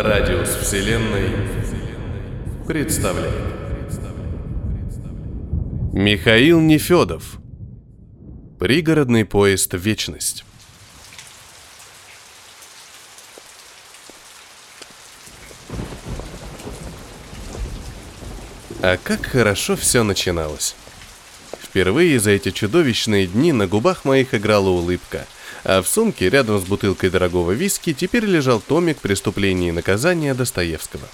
Радиус Вселенной представляет. Михаил Нефедов. Пригородный поезд «Вечность» А как хорошо все начиналось. Впервые за эти чудовищные дни на губах моих играла улыбка, а в сумке рядом с бутылкой дорогого виски теперь лежал томик «Преступление и наказание» Достоевского.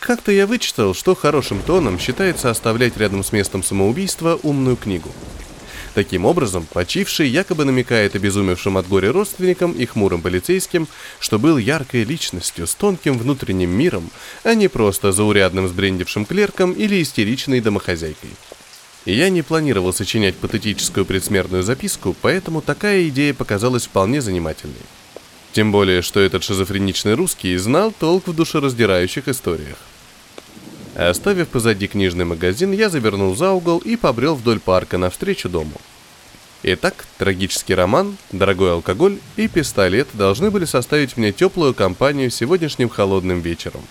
Как-то я вычитал, что хорошим тоном считается оставлять рядом с местом самоубийства умную книгу. Таким образом, почивший якобы намекает обезумевшим от горя родственникам и хмурым полицейским, что был яркой личностью с тонким внутренним миром, а не просто заурядным сбрендившим клерком или истеричной домохозяйкой. Я не планировал сочинять патетическую предсмертную записку, поэтому такая идея показалась вполне занимательной. Тем более, что этот шизофреничный русский знал толк в душераздирающих историях. Оставив позади книжный магазин, я завернул за угол и побрел вдоль парка навстречу дому. Итак, трагический роман, дорогой алкоголь и пистолет должны были составить мне теплую компанию сегодняшним холодным вечером.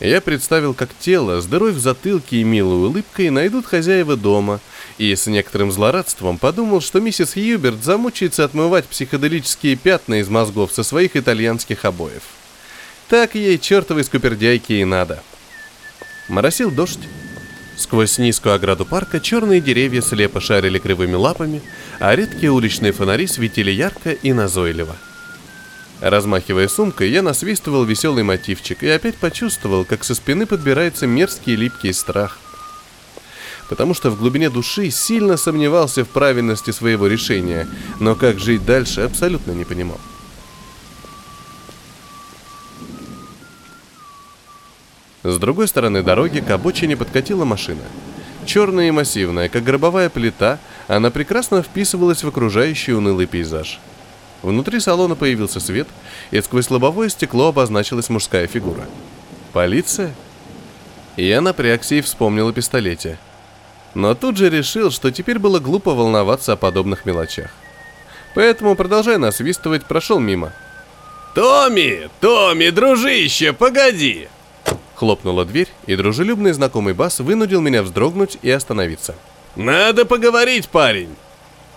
Я представил, как тело дырой в затылке и милой улыбкой найдут хозяева дома, и с некоторым злорадством подумал, что миссис Хьюберт замучается отмывать психоделические пятна из мозгов со своих итальянских обоев. Так ей чертовой скупердяйки и надо. Моросил дождь. Сквозь низкую ограду парка черные деревья слепо шарили кривыми лапами, а редкие уличные фонари светили ярко и назойливо. Размахивая сумкой, я насвистывал веселый мотивчик и опять почувствовал, как со спины подбирается мерзкий липкий страх. Потому что в глубине души сильно сомневался в правильности своего решения, но как жить дальше абсолютно не понимал. С другой стороны дороги к обочине подкатила машина. Черная и массивная, как гробовая плита, она прекрасно вписывалась в окружающий унылый пейзаж. Внутри салона появился свет, и сквозь лобовое стекло обозначилась мужская фигура. «Полиция?» Я напрягся и вспомнил о пистолете. Но тут же решил, что теперь было глупо волноваться о подобных мелочах. Поэтому, продолжая насвистывать, прошел мимо. «Томми! Томми, дружище, погоди!» Хлопнула дверь, и дружелюбный знакомый бас вынудил меня вздрогнуть и остановиться. «Надо поговорить, парень!»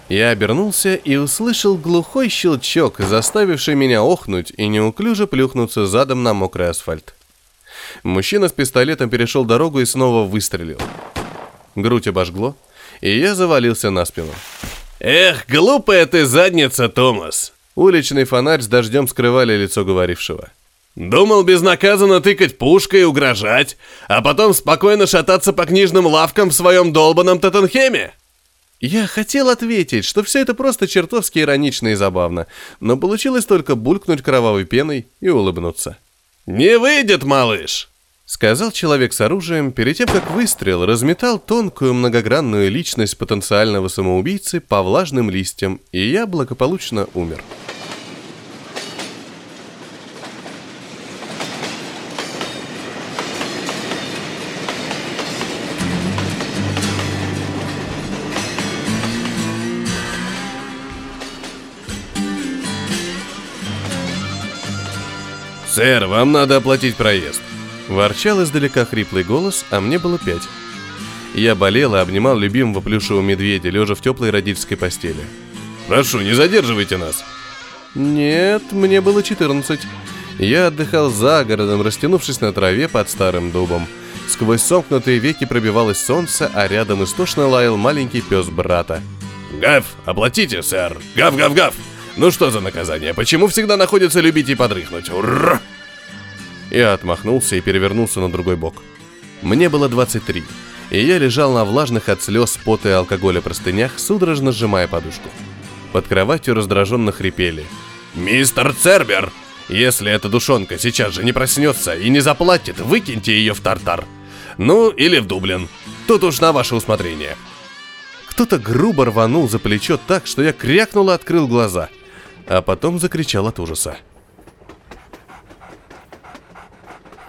Я обернулся и услышал глухой щелчок, заставивший меня охнуть и неуклюже плюхнуться задом на мокрый асфальт. Мужчина с пистолетом перешел дорогу и снова выстрелил. Грудь обожгло, и я завалился на спину. «Эх, глупая ты задница, Томас!» Уличный фонарь с дождем скрывали лицо говорившего. Думал безнаказанно тыкать пушкой и угрожать, а потом спокойно шататься по книжным лавкам в своем долбанном Тоттенхеме? Я хотел ответить, что все это просто чертовски иронично и забавно, но получилось только булькнуть кровавой пеной и улыбнуться. «Не выйдет, малыш!» Сказал человек с оружием, перед тем, как выстрел разметал тонкую многогранную личность потенциального самоубийцы по влажным листьям, и я благополучно умер. «Сэр, вам надо оплатить проезд». Ворчал издалека хриплый голос, а мне было пять. Я болел и обнимал любимого плюшевого медведя, лежа в теплой родительской постели. «Прошу, не задерживайте нас». «Нет, мне было 14. Я отдыхал за городом, растянувшись на траве под старым дубом. Сквозь сомкнутые веки пробивалось солнце, а рядом истошно лаял маленький пес брата. «Гав, оплатите, сэр! Гав-гав-гав!» Ну что за наказание? Почему всегда находится любить и подрыхнуть? Ура! Я отмахнулся и перевернулся на другой бок. Мне было 23, и я лежал на влажных от слез, пота и алкоголя простынях, судорожно сжимая подушку. Под кроватью раздраженно хрипели. «Мистер Цербер! Если эта душонка сейчас же не проснется и не заплатит, выкиньте ее в Тартар. Ну, или в Дублин. Тут уж на ваше усмотрение». Кто-то грубо рванул за плечо так, что я крякнул и открыл глаза – а потом закричал от ужаса.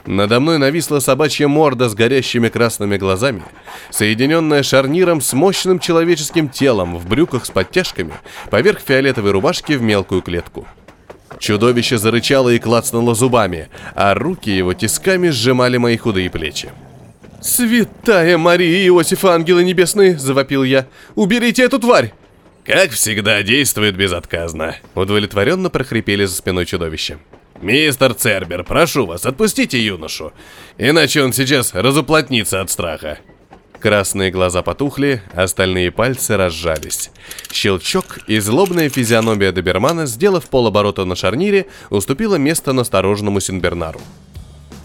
Надо мной нависла собачья морда с горящими красными глазами, соединенная шарниром с мощным человеческим телом в брюках с подтяжками, поверх фиолетовой рубашки в мелкую клетку. Чудовище зарычало и клацнуло зубами, а руки его тисками сжимали мои худые плечи. «Святая Мария, Иосиф, ангелы небесные!» – завопил я. «Уберите эту тварь!» «Как всегда, действует безотказно», — удовлетворенно прохрипели за спиной чудовища. «Мистер Цербер, прошу вас, отпустите юношу, иначе он сейчас разуплотнится от страха». Красные глаза потухли, остальные пальцы разжались. Щелчок, и злобная физиономия добермана, сделав полоборота на шарнире, уступила место настороженному Синбернару.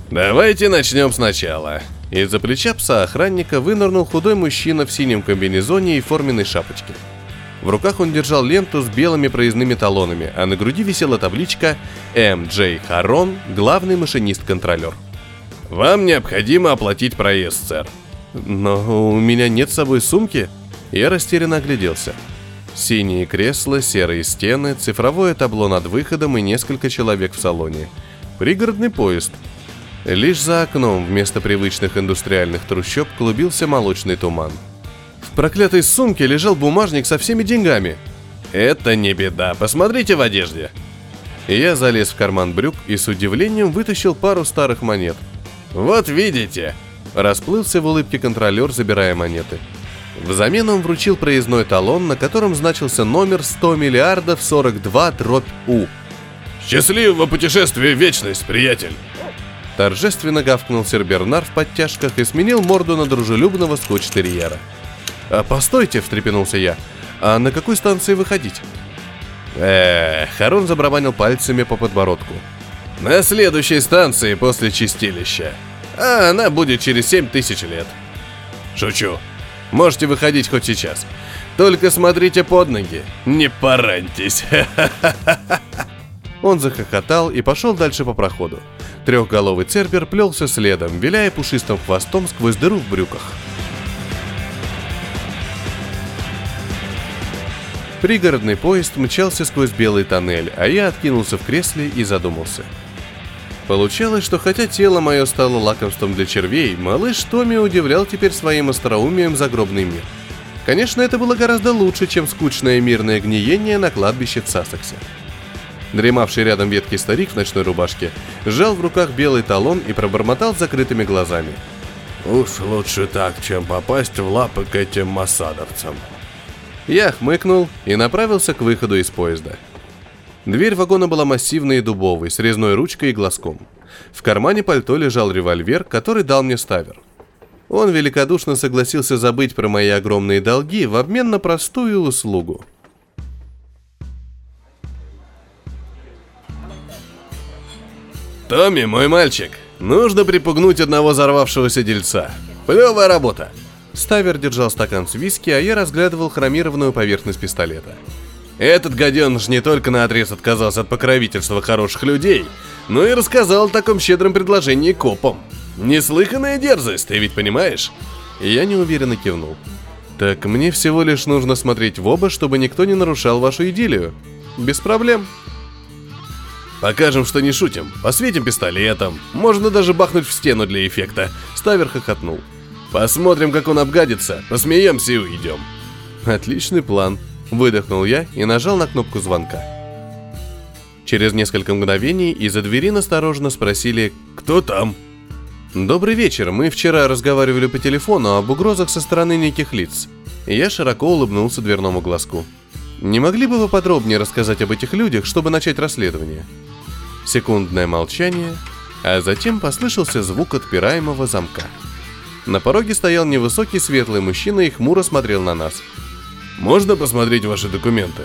«Давайте начнем сначала». Из-за плеча пса охранника вынырнул худой мужчина в синем комбинезоне и форменной шапочке. В руках он держал ленту с белыми проездными талонами, а на груди висела табличка «М. Джей Харон, главный машинист-контролер». «Вам необходимо оплатить проезд, сэр». «Но у меня нет с собой сумки». Я растерянно огляделся. Синие кресла, серые стены, цифровое табло над выходом и несколько человек в салоне. Пригородный поезд. Лишь за окном вместо привычных индустриальных трущоб клубился молочный туман – проклятой сумке лежал бумажник со всеми деньгами. Это не беда, посмотрите в одежде. я залез в карман брюк и с удивлением вытащил пару старых монет. Вот видите. Расплылся в улыбке контролер, забирая монеты. Взамен он вручил проездной талон, на котором значился номер 100 миллиардов 42 дробь У. «Счастливого путешествия в вечность, приятель!» Торжественно гавкнул сэр Бернар в подтяжках и сменил морду на дружелюбного скотч-терьера. А, «Постойте», — встрепенулся я. «А на какой станции выходить?» Эх, Харун забарабанил пальцами по подбородку. «На следующей станции после чистилища. А она будет через семь тысяч лет». «Шучу. Можете выходить хоть сейчас. Только смотрите под ноги. Не пораньтесь». Он захохотал и пошел дальше по проходу. Трехголовый цербер плелся следом, виляя пушистым хвостом сквозь дыру в брюках. Пригородный поезд мчался сквозь белый тоннель, а я откинулся в кресле и задумался. Получалось, что хотя тело мое стало лакомством для червей, малыш Томми удивлял теперь своим остроумием загробный мир. Конечно, это было гораздо лучше, чем скучное мирное гниение на кладбище в Сассексе. Дремавший рядом веткий старик в ночной рубашке сжал в руках белый талон и пробормотал закрытыми глазами. «Уж лучше так, чем попасть в лапы к этим массадовцам», я хмыкнул и направился к выходу из поезда. Дверь вагона была массивной и дубовой, с резной ручкой и глазком. В кармане пальто лежал револьвер, который дал мне ставер. Он великодушно согласился забыть про мои огромные долги в обмен на простую услугу. «Томми, мой мальчик, нужно припугнуть одного взорвавшегося дельца. Плевая работа!» Ставер держал стакан с виски, а я разглядывал хромированную поверхность пистолета. Этот гаденыш не только на отрез отказался от покровительства хороших людей, но и рассказал о таком щедром предложении копам. Неслыханная дерзость, ты ведь понимаешь? я неуверенно кивнул. Так мне всего лишь нужно смотреть в оба, чтобы никто не нарушал вашу идиллию. Без проблем. Покажем, что не шутим. Посветим пистолетом. Можно даже бахнуть в стену для эффекта. Ставер хохотнул. Посмотрим, как он обгадится, посмеемся и уйдем. Отличный план. Выдохнул я и нажал на кнопку звонка. Через несколько мгновений из-за двери настороженно спросили «Кто там?» «Добрый вечер. Мы вчера разговаривали по телефону об угрозах со стороны неких лиц». Я широко улыбнулся дверному глазку. «Не могли бы вы подробнее рассказать об этих людях, чтобы начать расследование?» Секундное молчание, а затем послышался звук отпираемого замка. На пороге стоял невысокий светлый мужчина и хмуро смотрел на нас. «Можно посмотреть ваши документы?»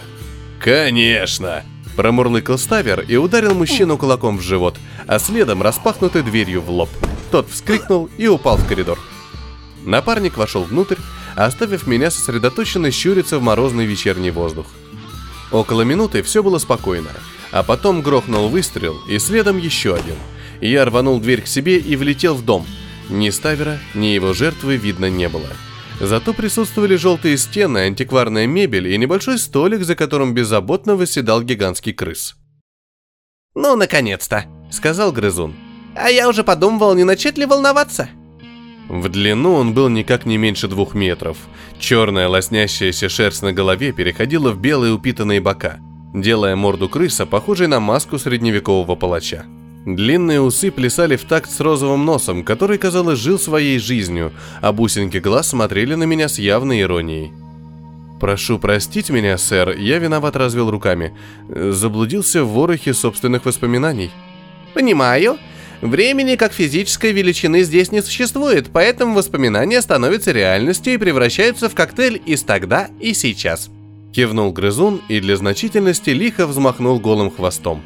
«Конечно!» Промурлыкал Ставер и ударил мужчину кулаком в живот, а следом распахнутой дверью в лоб. Тот вскрикнул и упал в коридор. Напарник вошел внутрь, оставив меня сосредоточенно щуриться в морозный вечерний воздух. Около минуты все было спокойно, а потом грохнул выстрел и следом еще один. Я рванул дверь к себе и влетел в дом – ни Ставера, ни его жертвы видно не было. Зато присутствовали желтые стены, антикварная мебель и небольшой столик, за которым беззаботно восседал гигантский крыс. «Ну, наконец-то!» — сказал грызун. «А я уже подумывал, не начать ли волноваться?» В длину он был никак не меньше двух метров. Черная лоснящаяся шерсть на голове переходила в белые упитанные бока. делая морду крыса похожей на маску средневекового палача. Длинные усы плясали в такт с розовым носом, который, казалось, жил своей жизнью, а бусинки глаз смотрели на меня с явной иронией. «Прошу простить меня, сэр, я виноват развел руками. Заблудился в ворохе собственных воспоминаний». «Понимаю. Времени как физической величины здесь не существует, поэтому воспоминания становятся реальностью и превращаются в коктейль из тогда и сейчас». Кивнул грызун и для значительности лихо взмахнул голым хвостом.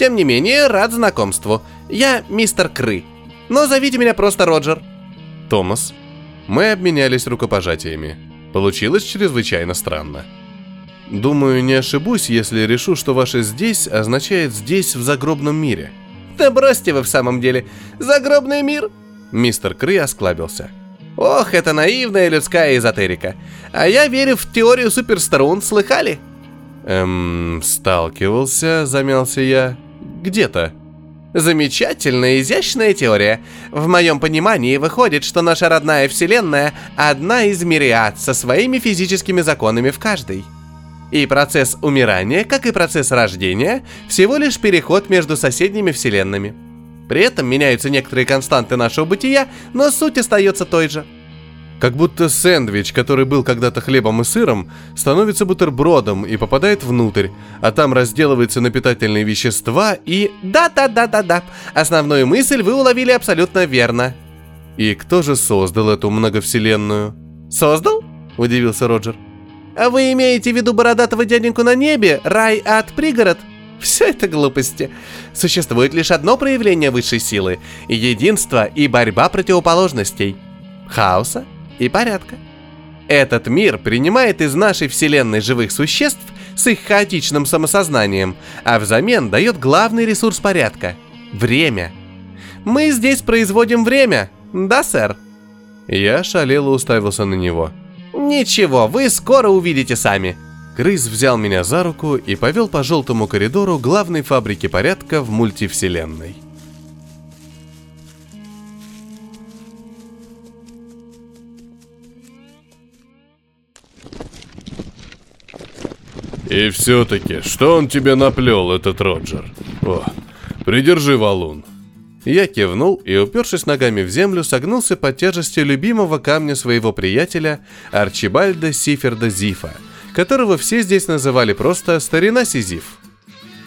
Тем не менее, рад знакомству. Я мистер Кры. Но зовите меня просто Роджер. Томас. Мы обменялись рукопожатиями. Получилось чрезвычайно странно. Думаю, не ошибусь, если решу, что ваше «здесь» означает «здесь, в загробном мире». Да бросьте вы в самом деле. Загробный мир? Мистер Кры осклабился. Ох, это наивная людская эзотерика. А я верю в теорию суперструн, слыхали? Эм, сталкивался, замялся я. Где-то. Замечательная, изящная теория. В моем понимании выходит, что наша родная Вселенная – одна из мириад со своими физическими законами в каждой. И процесс умирания, как и процесс рождения, всего лишь переход между соседними вселенными. При этом меняются некоторые константы нашего бытия, но суть остается той же – как будто сэндвич, который был когда-то хлебом и сыром, становится бутербродом и попадает внутрь, а там разделывается на питательные вещества и... Да-да-да-да-да, основную мысль вы уловили абсолютно верно. И кто же создал эту многовселенную? Создал? Удивился Роджер. А вы имеете в виду бородатого дяденьку на небе, рай, ад, пригород? Все это глупости. Существует лишь одно проявление высшей силы – единство и борьба противоположностей. Хаоса и порядка. Этот мир принимает из нашей Вселенной живых существ с их хаотичным самосознанием, а взамен дает главный ресурс порядка – время. Мы здесь производим время, да, сэр? Я шалело уставился на него. Ничего, вы скоро увидите сами. Крыс взял меня за руку и повел по желтому коридору главной фабрики порядка в мультивселенной. И все-таки, что он тебе наплел, этот Роджер? О, придержи валун. Я кивнул и, упершись ногами в землю, согнулся под тяжестью любимого камня своего приятеля Арчибальда Сиферда Зифа, которого все здесь называли просто «старина Сизиф».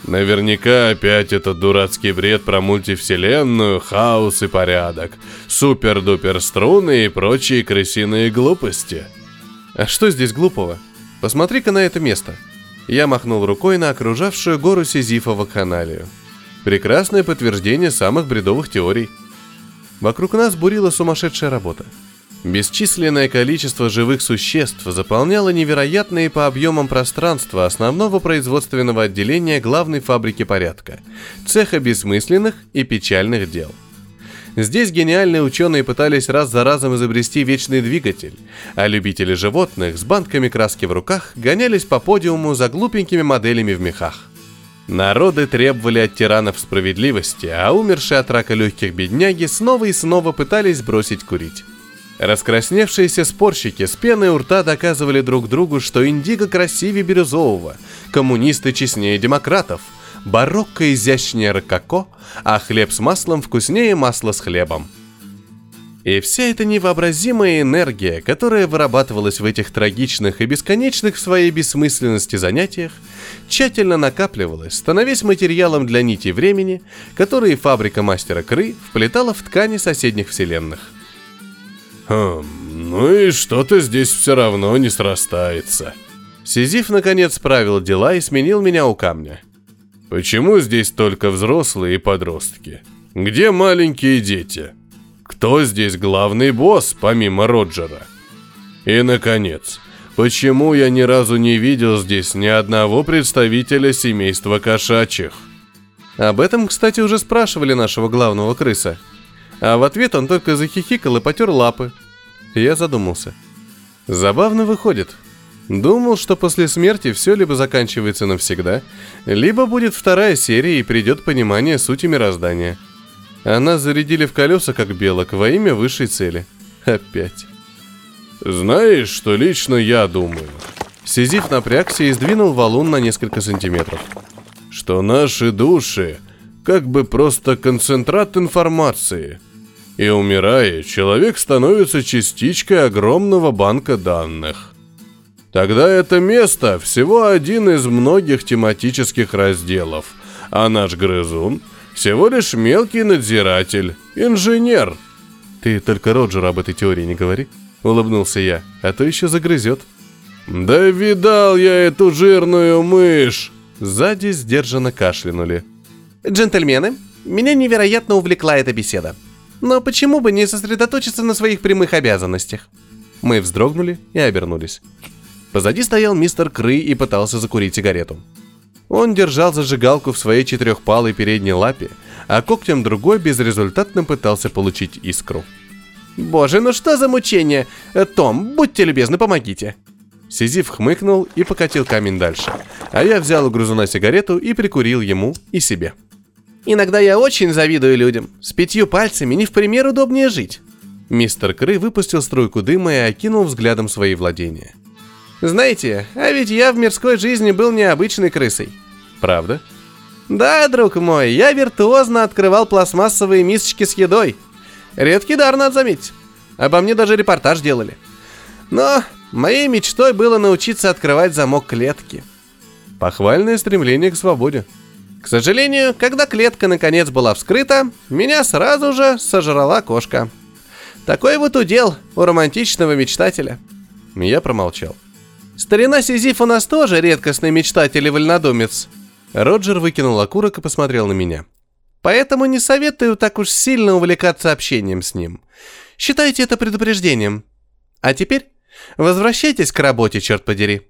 Наверняка опять этот дурацкий бред про мультивселенную, хаос и порядок, супер-дупер струны и прочие крысиные глупости. А что здесь глупого? Посмотри-ка на это место – я махнул рукой на окружавшую гору Сизифа вакханалию. Прекрасное подтверждение самых бредовых теорий. Вокруг нас бурила сумасшедшая работа. Бесчисленное количество живых существ заполняло невероятные по объемам пространства основного производственного отделения главной фабрики порядка, цеха бессмысленных и печальных дел – Здесь гениальные ученые пытались раз за разом изобрести вечный двигатель, а любители животных с банками краски в руках гонялись по подиуму за глупенькими моделями в мехах. Народы требовали от тиранов справедливости, а умершие от рака легких бедняги снова и снова пытались бросить курить. Раскрасневшиеся спорщики с пеной у рта доказывали друг другу, что индиго красивее бирюзового, коммунисты честнее демократов – барокко изящнее рококо, а хлеб с маслом вкуснее масла с хлебом. И вся эта невообразимая энергия, которая вырабатывалась в этих трагичных и бесконечных в своей бессмысленности занятиях, тщательно накапливалась, становясь материалом для нити времени, которые фабрика мастера Кры вплетала в ткани соседних вселенных. Хм, ну и что-то здесь все равно не срастается. Сизиф наконец справил дела и сменил меня у камня – Почему здесь только взрослые и подростки? Где маленькие дети? Кто здесь главный босс, помимо Роджера? И, наконец, почему я ни разу не видел здесь ни одного представителя семейства кошачьих? Об этом, кстати, уже спрашивали нашего главного крыса. А в ответ он только захихикал и потер лапы. Я задумался. Забавно выходит. Думал, что после смерти все либо заканчивается навсегда, либо будет вторая серия и придет понимание сути мироздания. А нас зарядили в колеса, как белок, во имя высшей цели. Опять. Знаешь, что лично я думаю? Сизиф напрягся и сдвинул валун на несколько сантиметров. Что наши души как бы просто концентрат информации. И умирая, человек становится частичкой огромного банка данных. Тогда это место всего один из многих тематических разделов, а наш грызун всего лишь мелкий надзиратель, инженер. Ты только Роджеру об этой теории не говори, улыбнулся я, а то еще загрызет. Да видал я эту жирную мышь! Сзади сдержанно кашлянули. Джентльмены, меня невероятно увлекла эта беседа. Но почему бы не сосредоточиться на своих прямых обязанностях? Мы вздрогнули и обернулись. Позади стоял мистер Кры и пытался закурить сигарету. Он держал зажигалку в своей четырехпалой передней лапе, а когтем другой безрезультатно пытался получить искру. «Боже, ну что за мучение? Э, Том, будьте любезны, помогите!» Сизиф хмыкнул и покатил камень дальше, а я взял у грузуна сигарету и прикурил ему и себе. «Иногда я очень завидую людям. С пятью пальцами не в пример удобнее жить». Мистер Кры выпустил струйку дыма и окинул взглядом свои владения. Знаете, а ведь я в мирской жизни был необычной крысой. Правда? Да, друг мой, я виртуозно открывал пластмассовые мисочки с едой. Редкий дар, надо заметить. Обо мне даже репортаж делали. Но моей мечтой было научиться открывать замок клетки. Похвальное стремление к свободе. К сожалению, когда клетка наконец была вскрыта, меня сразу же сожрала кошка. Такой вот удел у романтичного мечтателя. Я промолчал. Старина Сизиф у нас тоже редкостный мечтатель и вольнодумец. Роджер выкинул окурок и посмотрел на меня. Поэтому не советую так уж сильно увлекаться общением с ним. Считайте это предупреждением. А теперь возвращайтесь к работе, черт подери.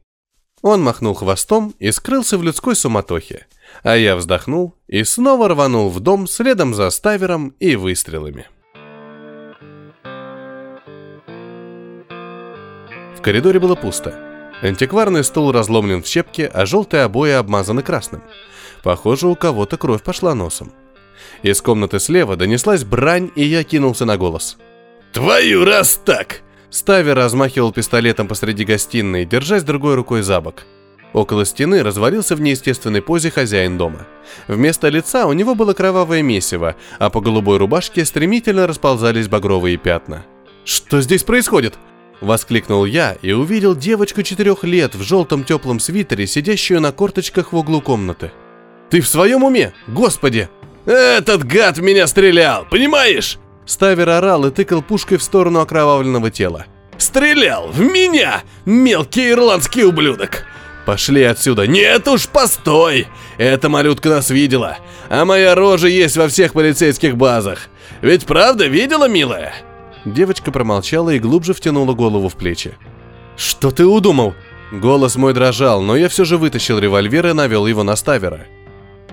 Он махнул хвостом и скрылся в людской суматохе, а я вздохнул и снова рванул в дом следом за Ставером и выстрелами. В коридоре было пусто. Антикварный стул разломлен в щепки, а желтые обои обмазаны красным. Похоже, у кого-то кровь пошла носом. Из комнаты слева донеслась брань, и я кинулся на голос. «Твою раз так!» Стави размахивал пистолетом посреди гостиной, держась другой рукой за бок. Около стены развалился в неестественной позе хозяин дома. Вместо лица у него было кровавое месиво, а по голубой рубашке стремительно расползались багровые пятна. «Что здесь происходит?» Воскликнул я и увидел девочку четырех лет в желтом теплом свитере, сидящую на корточках в углу комнаты. «Ты в своем уме? Господи!» «Этот гад в меня стрелял, понимаешь?» Ставер орал и тыкал пушкой в сторону окровавленного тела. «Стрелял! В меня! Мелкий ирландский ублюдок!» «Пошли отсюда! Нет уж, постой! Эта малютка нас видела, а моя рожа есть во всех полицейских базах. Ведь правда видела, милая?» Девочка промолчала и глубже втянула голову в плечи. «Что ты удумал?» Голос мой дрожал, но я все же вытащил револьвер и навел его на Ставера.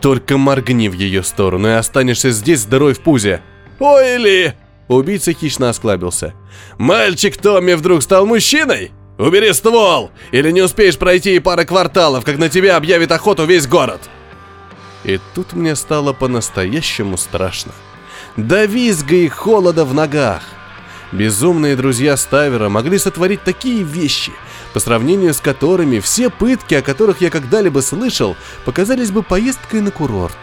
«Только моргни в ее сторону и останешься здесь здоровой в пузе!» «Ой ли!» Убийца хищно осклабился. «Мальчик Томми вдруг стал мужчиной? Убери ствол, или не успеешь пройти и пары кварталов, как на тебя объявит охоту весь город!» И тут мне стало по-настоящему страшно. До визга и холода в ногах. Безумные друзья Ставера могли сотворить такие вещи, по сравнению с которыми все пытки, о которых я когда-либо слышал, показались бы поездкой на курорт.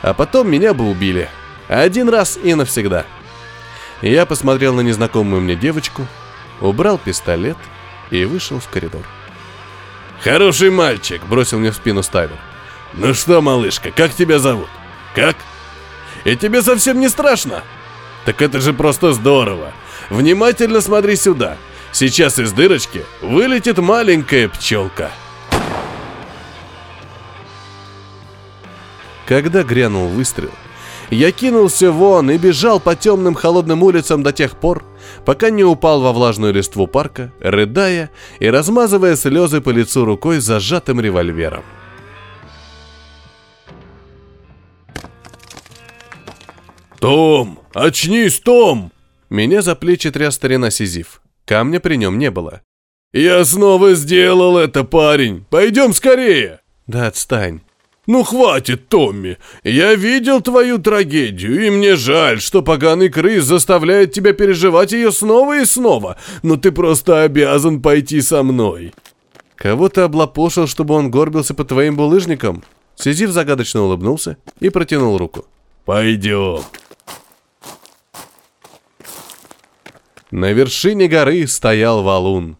А потом меня бы убили. Один раз и навсегда. Я посмотрел на незнакомую мне девочку, убрал пистолет и вышел в коридор. «Хороший мальчик!» – бросил мне в спину Ставер. «Ну что, малышка, как тебя зовут? Как? И тебе совсем не страшно? Так это же просто здорово! Внимательно смотри сюда. Сейчас из дырочки вылетит маленькая пчелка. Когда грянул выстрел, я кинулся вон и бежал по темным холодным улицам до тех пор, пока не упал во влажную листву парка, рыдая и размазывая слезы по лицу рукой с зажатым револьвером. «Том! Очнись, Том!» Меня за плечи тряс старина Сизиф. Камня при нем не было. «Я снова сделал это, парень! Пойдем скорее!» «Да отстань!» «Ну хватит, Томми! Я видел твою трагедию, и мне жаль, что поганый крыс заставляет тебя переживать ее снова и снова, но ты просто обязан пойти со мной!» Кого ты облапошил, чтобы он горбился под твоим булыжником? Сизиф загадочно улыбнулся и протянул руку. Пойдем. На вершине горы стоял валун.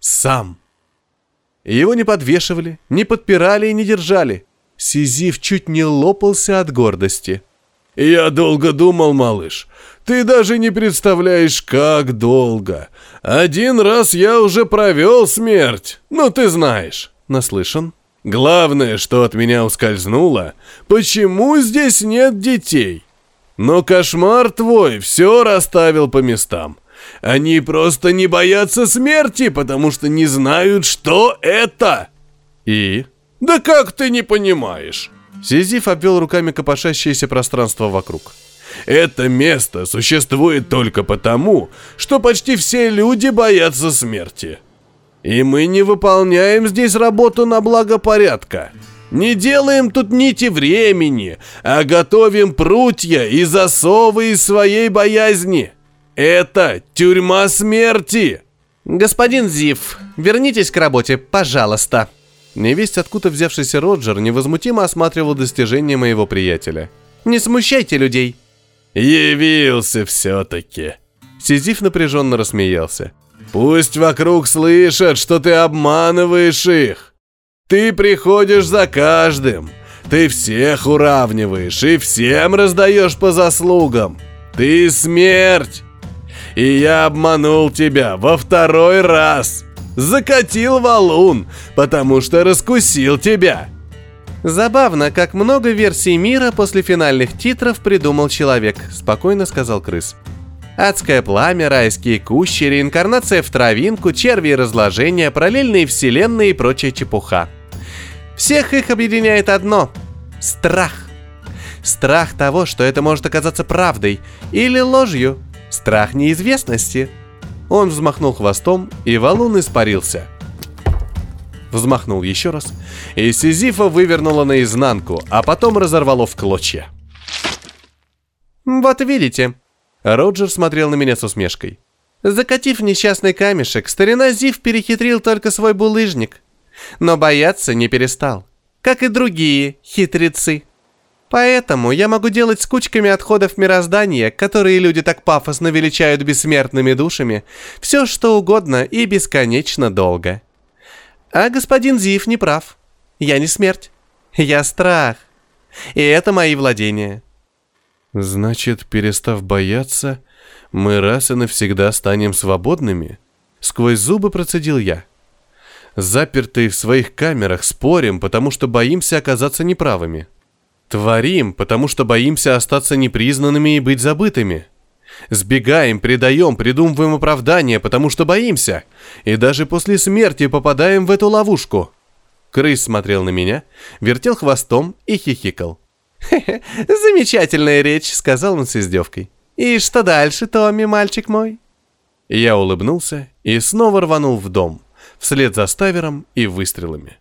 Сам. Его не подвешивали, не подпирали и не держали. Сизиф чуть не лопался от гордости. «Я долго думал, малыш. Ты даже не представляешь, как долго. Один раз я уже провел смерть. Ну, ты знаешь». Наслышан. Главное, что от меня ускользнуло, почему здесь нет детей? Но кошмар твой все расставил по местам. Они просто не боятся смерти, потому что не знают, что это. И? Да как ты не понимаешь? Сизиф обвел руками копошащееся пространство вокруг. Это место существует только потому, что почти все люди боятся смерти. И мы не выполняем здесь работу на благо порядка. Не делаем тут нити времени, а готовим прутья и засовы из своей боязни. Это тюрьма смерти. Господин Зив, вернитесь к работе, пожалуйста. Невесть, откуда взявшийся Роджер, невозмутимо осматривал достижения моего приятеля. Не смущайте людей. Явился все-таки. Сизиф напряженно рассмеялся. Пусть вокруг слышат, что ты обманываешь их. Ты приходишь за каждым. Ты всех уравниваешь и всем раздаешь по заслугам. Ты смерть. И я обманул тебя во второй раз. Закатил валун, потому что раскусил тебя. Забавно, как много версий мира после финальных титров придумал человек, спокойно сказал крыс. Адское пламя, райские кущи, реинкарнация в травинку, черви и разложения, параллельные вселенные и прочая чепуха. Всех их объединяет одно – страх. Страх того, что это может оказаться правдой или ложью. Страх неизвестности. Он взмахнул хвостом, и валун испарился. Взмахнул еще раз, и Сизифа вывернула наизнанку, а потом разорвало в клочья. «Вот видите», Роджер смотрел на меня с усмешкой. Закатив несчастный камешек, старина Зив перехитрил только свой булыжник. Но бояться не перестал. Как и другие хитрецы. Поэтому я могу делать с кучками отходов мироздания, которые люди так пафосно величают бессмертными душами, все что угодно и бесконечно долго. А господин Зив не прав. Я не смерть. Я страх. И это мои владения. Значит, перестав бояться, мы раз и навсегда станем свободными? Сквозь зубы процедил я. Запертые в своих камерах спорим, потому что боимся оказаться неправыми. Творим, потому что боимся остаться непризнанными и быть забытыми. Сбегаем, предаем, придумываем оправдания, потому что боимся. И даже после смерти попадаем в эту ловушку. Крыс смотрел на меня, вертел хвостом и хихикал. «Хе-хе, замечательная речь», — сказал он с издевкой. «И что дальше, Томми, мальчик мой?» Я улыбнулся и снова рванул в дом, вслед за Ставером и выстрелами.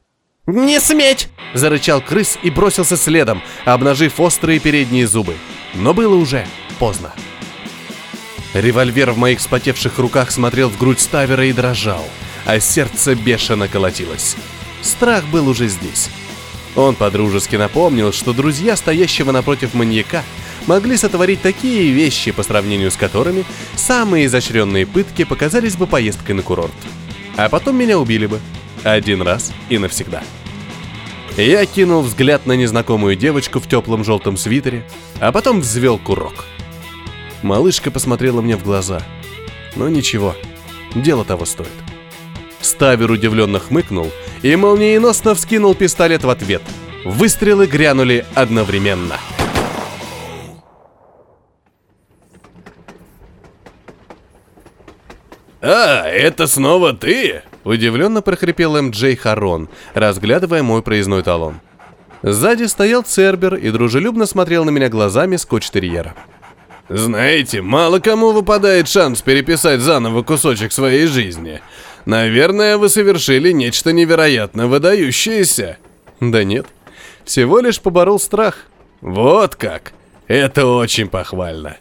«Не сметь!» — зарычал крыс и бросился следом, обнажив острые передние зубы. Но было уже поздно. Револьвер в моих вспотевших руках смотрел в грудь Ставера и дрожал, а сердце бешено колотилось. Страх был уже здесь. Он подружески напомнил, что друзья стоящего напротив маньяка могли сотворить такие вещи, по сравнению с которыми самые изощренные пытки показались бы поездкой на курорт. А потом меня убили бы. Один раз и навсегда. Я кинул взгляд на незнакомую девочку в теплом желтом свитере, а потом взвел курок. Малышка посмотрела мне в глаза. Но ничего, дело того стоит. Ставер удивленно хмыкнул и молниеносно вскинул пистолет в ответ. Выстрелы грянули одновременно. «А, это снова ты?» Удивленно прохрипел МД Харон, разглядывая мой проездной талон. Сзади стоял Цербер и дружелюбно смотрел на меня глазами скотч-терьера. «Знаете, мало кому выпадает шанс переписать заново кусочек своей жизни. Наверное, вы совершили нечто невероятно выдающееся. Да нет. Всего лишь поборол страх. Вот как. Это очень похвально.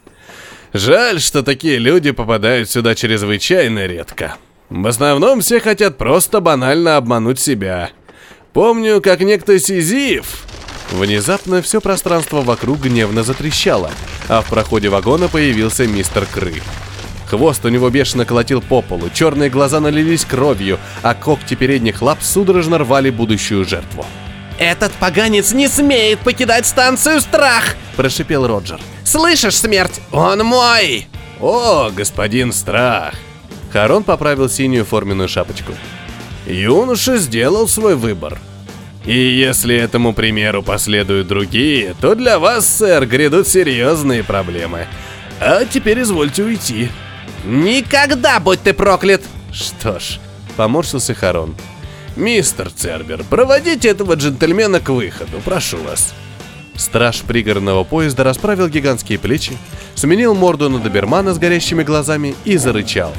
Жаль, что такие люди попадают сюда чрезвычайно редко. В основном все хотят просто банально обмануть себя. Помню, как некто Сизиф... Внезапно все пространство вокруг гневно затрещало, а в проходе вагона появился мистер Кры. Хвост у него бешено колотил по полу, черные глаза налились кровью, а когти передних лап судорожно рвали будущую жертву. «Этот поганец не смеет покидать станцию Страх!» – прошипел Роджер. «Слышишь, смерть? Он мой!» «О, господин Страх!» Харон поправил синюю форменную шапочку. «Юноша сделал свой выбор. И если этому примеру последуют другие, то для вас, сэр, грядут серьезные проблемы. А теперь извольте уйти». «Никогда будь ты проклят!» «Что ж», — поморщился Харон. «Мистер Цербер, проводите этого джентльмена к выходу, прошу вас». Страж пригородного поезда расправил гигантские плечи, сменил морду на добермана с горящими глазами и зарычал.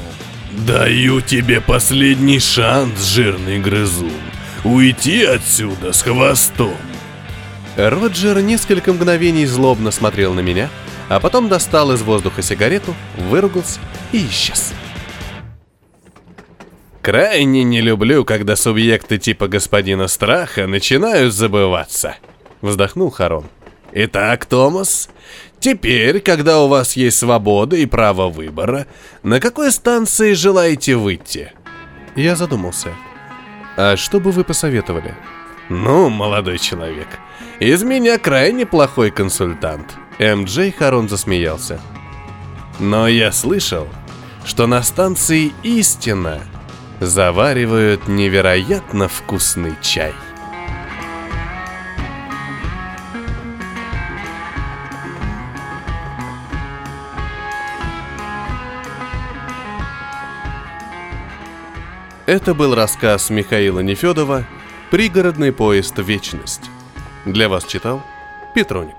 «Даю тебе последний шанс, жирный грызун. Уйти отсюда с хвостом!» Роджер несколько мгновений злобно смотрел на меня, а потом достал из воздуха сигарету, выругался и исчез. Крайне не люблю, когда субъекты типа господина Страха начинают забываться. Вздохнул Харон. Итак, Томас, теперь, когда у вас есть свобода и право выбора, на какой станции желаете выйти? Я задумался. А что бы вы посоветовали? Ну, молодой человек, из меня крайне плохой консультант. МД Харон засмеялся. Но я слышал, что на станции Истина заваривают невероятно вкусный чай. Это был рассказ Михаила Нефедова «Пригородный поезд Вечность». Для вас читал Петроник.